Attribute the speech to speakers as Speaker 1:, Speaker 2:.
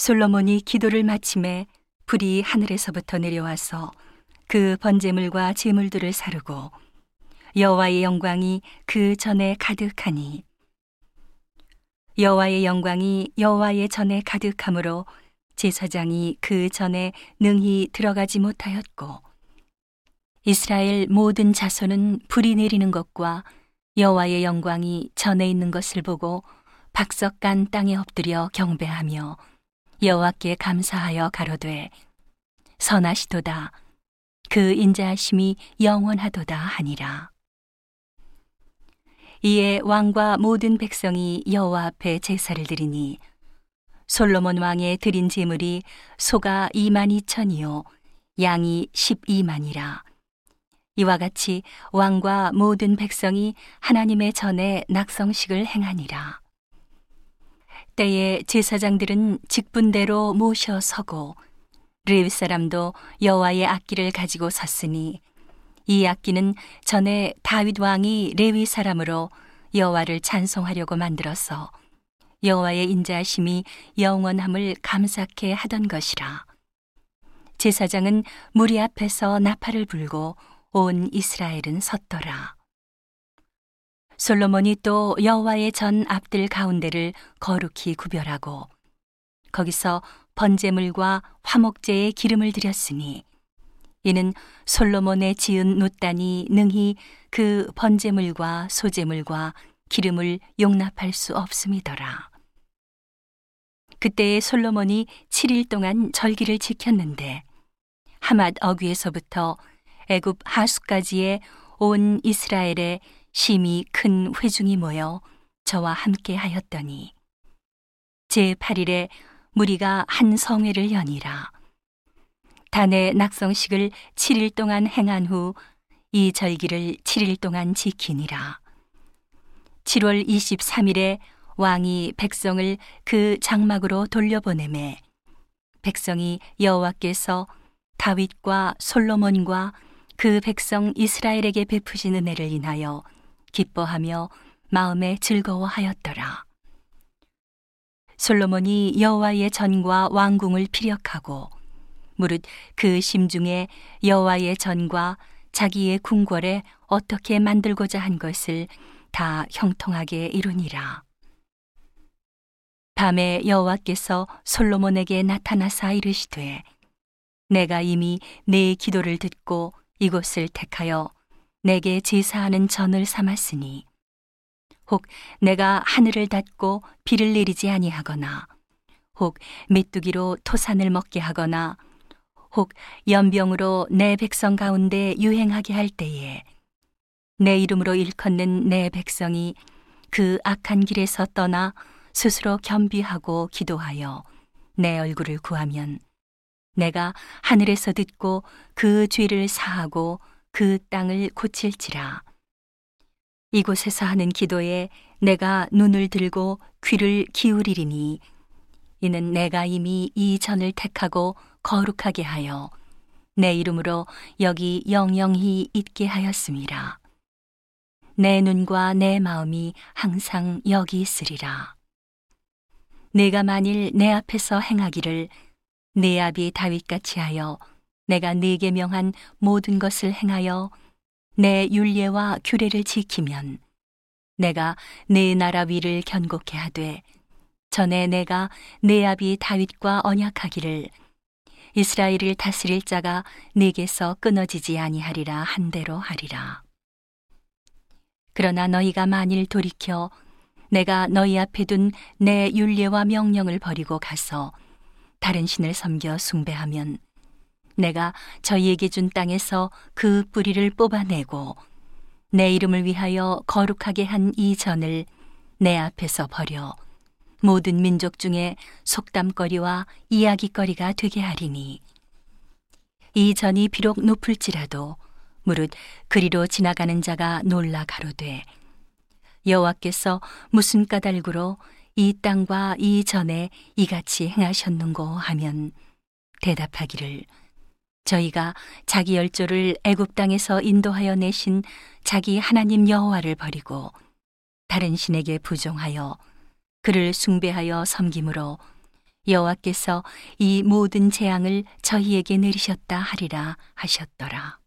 Speaker 1: 솔로몬이 기도를 마침에 불이 하늘에서부터 내려와서 그 번제물과 제물들을 사르고 여호와의 영광이 그 전에 가득하니 여호와의 영광이 여호와의 전에 가득함으로 제사장이 그 전에 능히 들어가지 못하였고 이스라엘 모든 자손은 불이 내리는 것과 여호와의 영광이 전에 있는 것을 보고 박석간 땅에 엎드려 경배하며 여호와께 감사하여 가로되 선하시도다. 그 인자하심이 영원하도다 하니라. 이에 왕과 모든 백성이 여호와 앞에 제사를 드리니 솔로몬 왕의 드린 제물이 소가 2만 2천이요 양이 12만이라. 이와 같이 왕과 모든 백성이 하나님의 전에 낙성식을 행하니라 때에 제사장들은 직분대로 모셔 서고 레위 사람도 여호와의 악기를 가지고 섰으니 이 악기는 전에 다윗 왕이 레위 사람으로 여호와를 찬송하려고 만들어서 여호와의 인자하심이 영원함을 감사케 하던 것이라. 제사장은 무리 앞에서 나팔을 불고 온 이스라엘은 섰더라. 솔로몬이 또 여호와의 전 앞들 가운데를 거룩히 구별하고 거기서 번제물과 화목제의 기름을 드렸으니 이는 솔로몬의 지은 노단이 능히 그 번제물과 소제물과 기름을 용납할 수 없음이더라. 그때에 솔로몬이 7일 동안 절기를 지켰는데 하맛 어귀에서부터 애굽 하수까지의 온 이스라엘에 심히 큰 회중이 모여 저와 함께 하였더니 제 8일에 무리가 한 성회를 연이라. 단의 낙성식을 7일 동안 행한 후 이 절기를 7일 동안 지키니라. 7월 23일에 왕이 백성을 그 장막으로 돌려보내매 백성이 여호와께서 다윗과 솔로몬과 그 백성 이스라엘에게 베푸신 은혜를 인하여 기뻐하며 마음에 즐거워하였더라. 솔로몬이 여호와의 전과 왕궁을 피력하고 무릇 그 심중에 여호와의 전과 자기의 궁궐에 어떻게 만들고자 한 것을 다 형통하게 이루니라. 밤에 여호와께서 솔로몬에게 나타나사 이르시되 내가 이미 내 기도를 듣고 이곳을 택하여 내게 제사하는 전을 삼았으니 혹 내가 하늘을 닫고 비를 내리지 아니하거나 혹 메뚜기로 토산을 먹게 하거나 혹 연병으로 내 백성 가운데 유행하게 할 때에 내 이름으로 일컫는 내 백성이 그 악한 길에서 떠나 스스로 겸비하고 기도하여 내 얼굴을 구하면 내가 하늘에서 듣고 그 죄를 사하고 그 땅을 고칠지라. 이곳에서 하는 기도에 내가 눈을 들고 귀를 기울이리니 이는 내가 이미 이 전을 택하고 거룩하게 하여 내 이름으로 여기 영영히 있게 하였습니다. 내 눈과 내 마음이 항상 여기 있으리라. 내가 만일 내 앞에서 행하기를 내 아비 다윗같이 하여 내가 네게 명한 모든 것을 행하여 내 율례와 규례를 지키면 내가 내 나라 위를 견고케 하되 전에 내가 내 아비 다윗과 언약하기를 이스라엘을 다스릴 자가 내게서 끊어지지 아니하리라 한대로 하리라. 그러나 너희가 만일 돌이켜 내가 너희 앞에 둔 내 율례와 명령을 버리고 가서 다른 신을 섬겨 숭배하면 내가 저희에게 준 땅에서 그 뿌리를 뽑아내고 내 이름을 위하여 거룩하게 한 이 전을 내 앞에서 버려. 모든 민족 중에 속담거리와 이야기거리가 되게 하리니. 이 전이 비록 높을지라도 무릇 그리로 지나가는 자가 놀라 가로되 여호와께서 무슨 까닭으로 이 땅과 이 전에 이같이 행하셨는고 하면 대답하기를 저희가 자기 열조를 애굽 땅에서 인도하여 내신 자기 하나님 여호와를 버리고 다른 신에게 부종하여 그를 숭배하여 섬김으로 여호와께서 이 모든 재앙을 저희에게 내리셨다 하리라 하셨더라.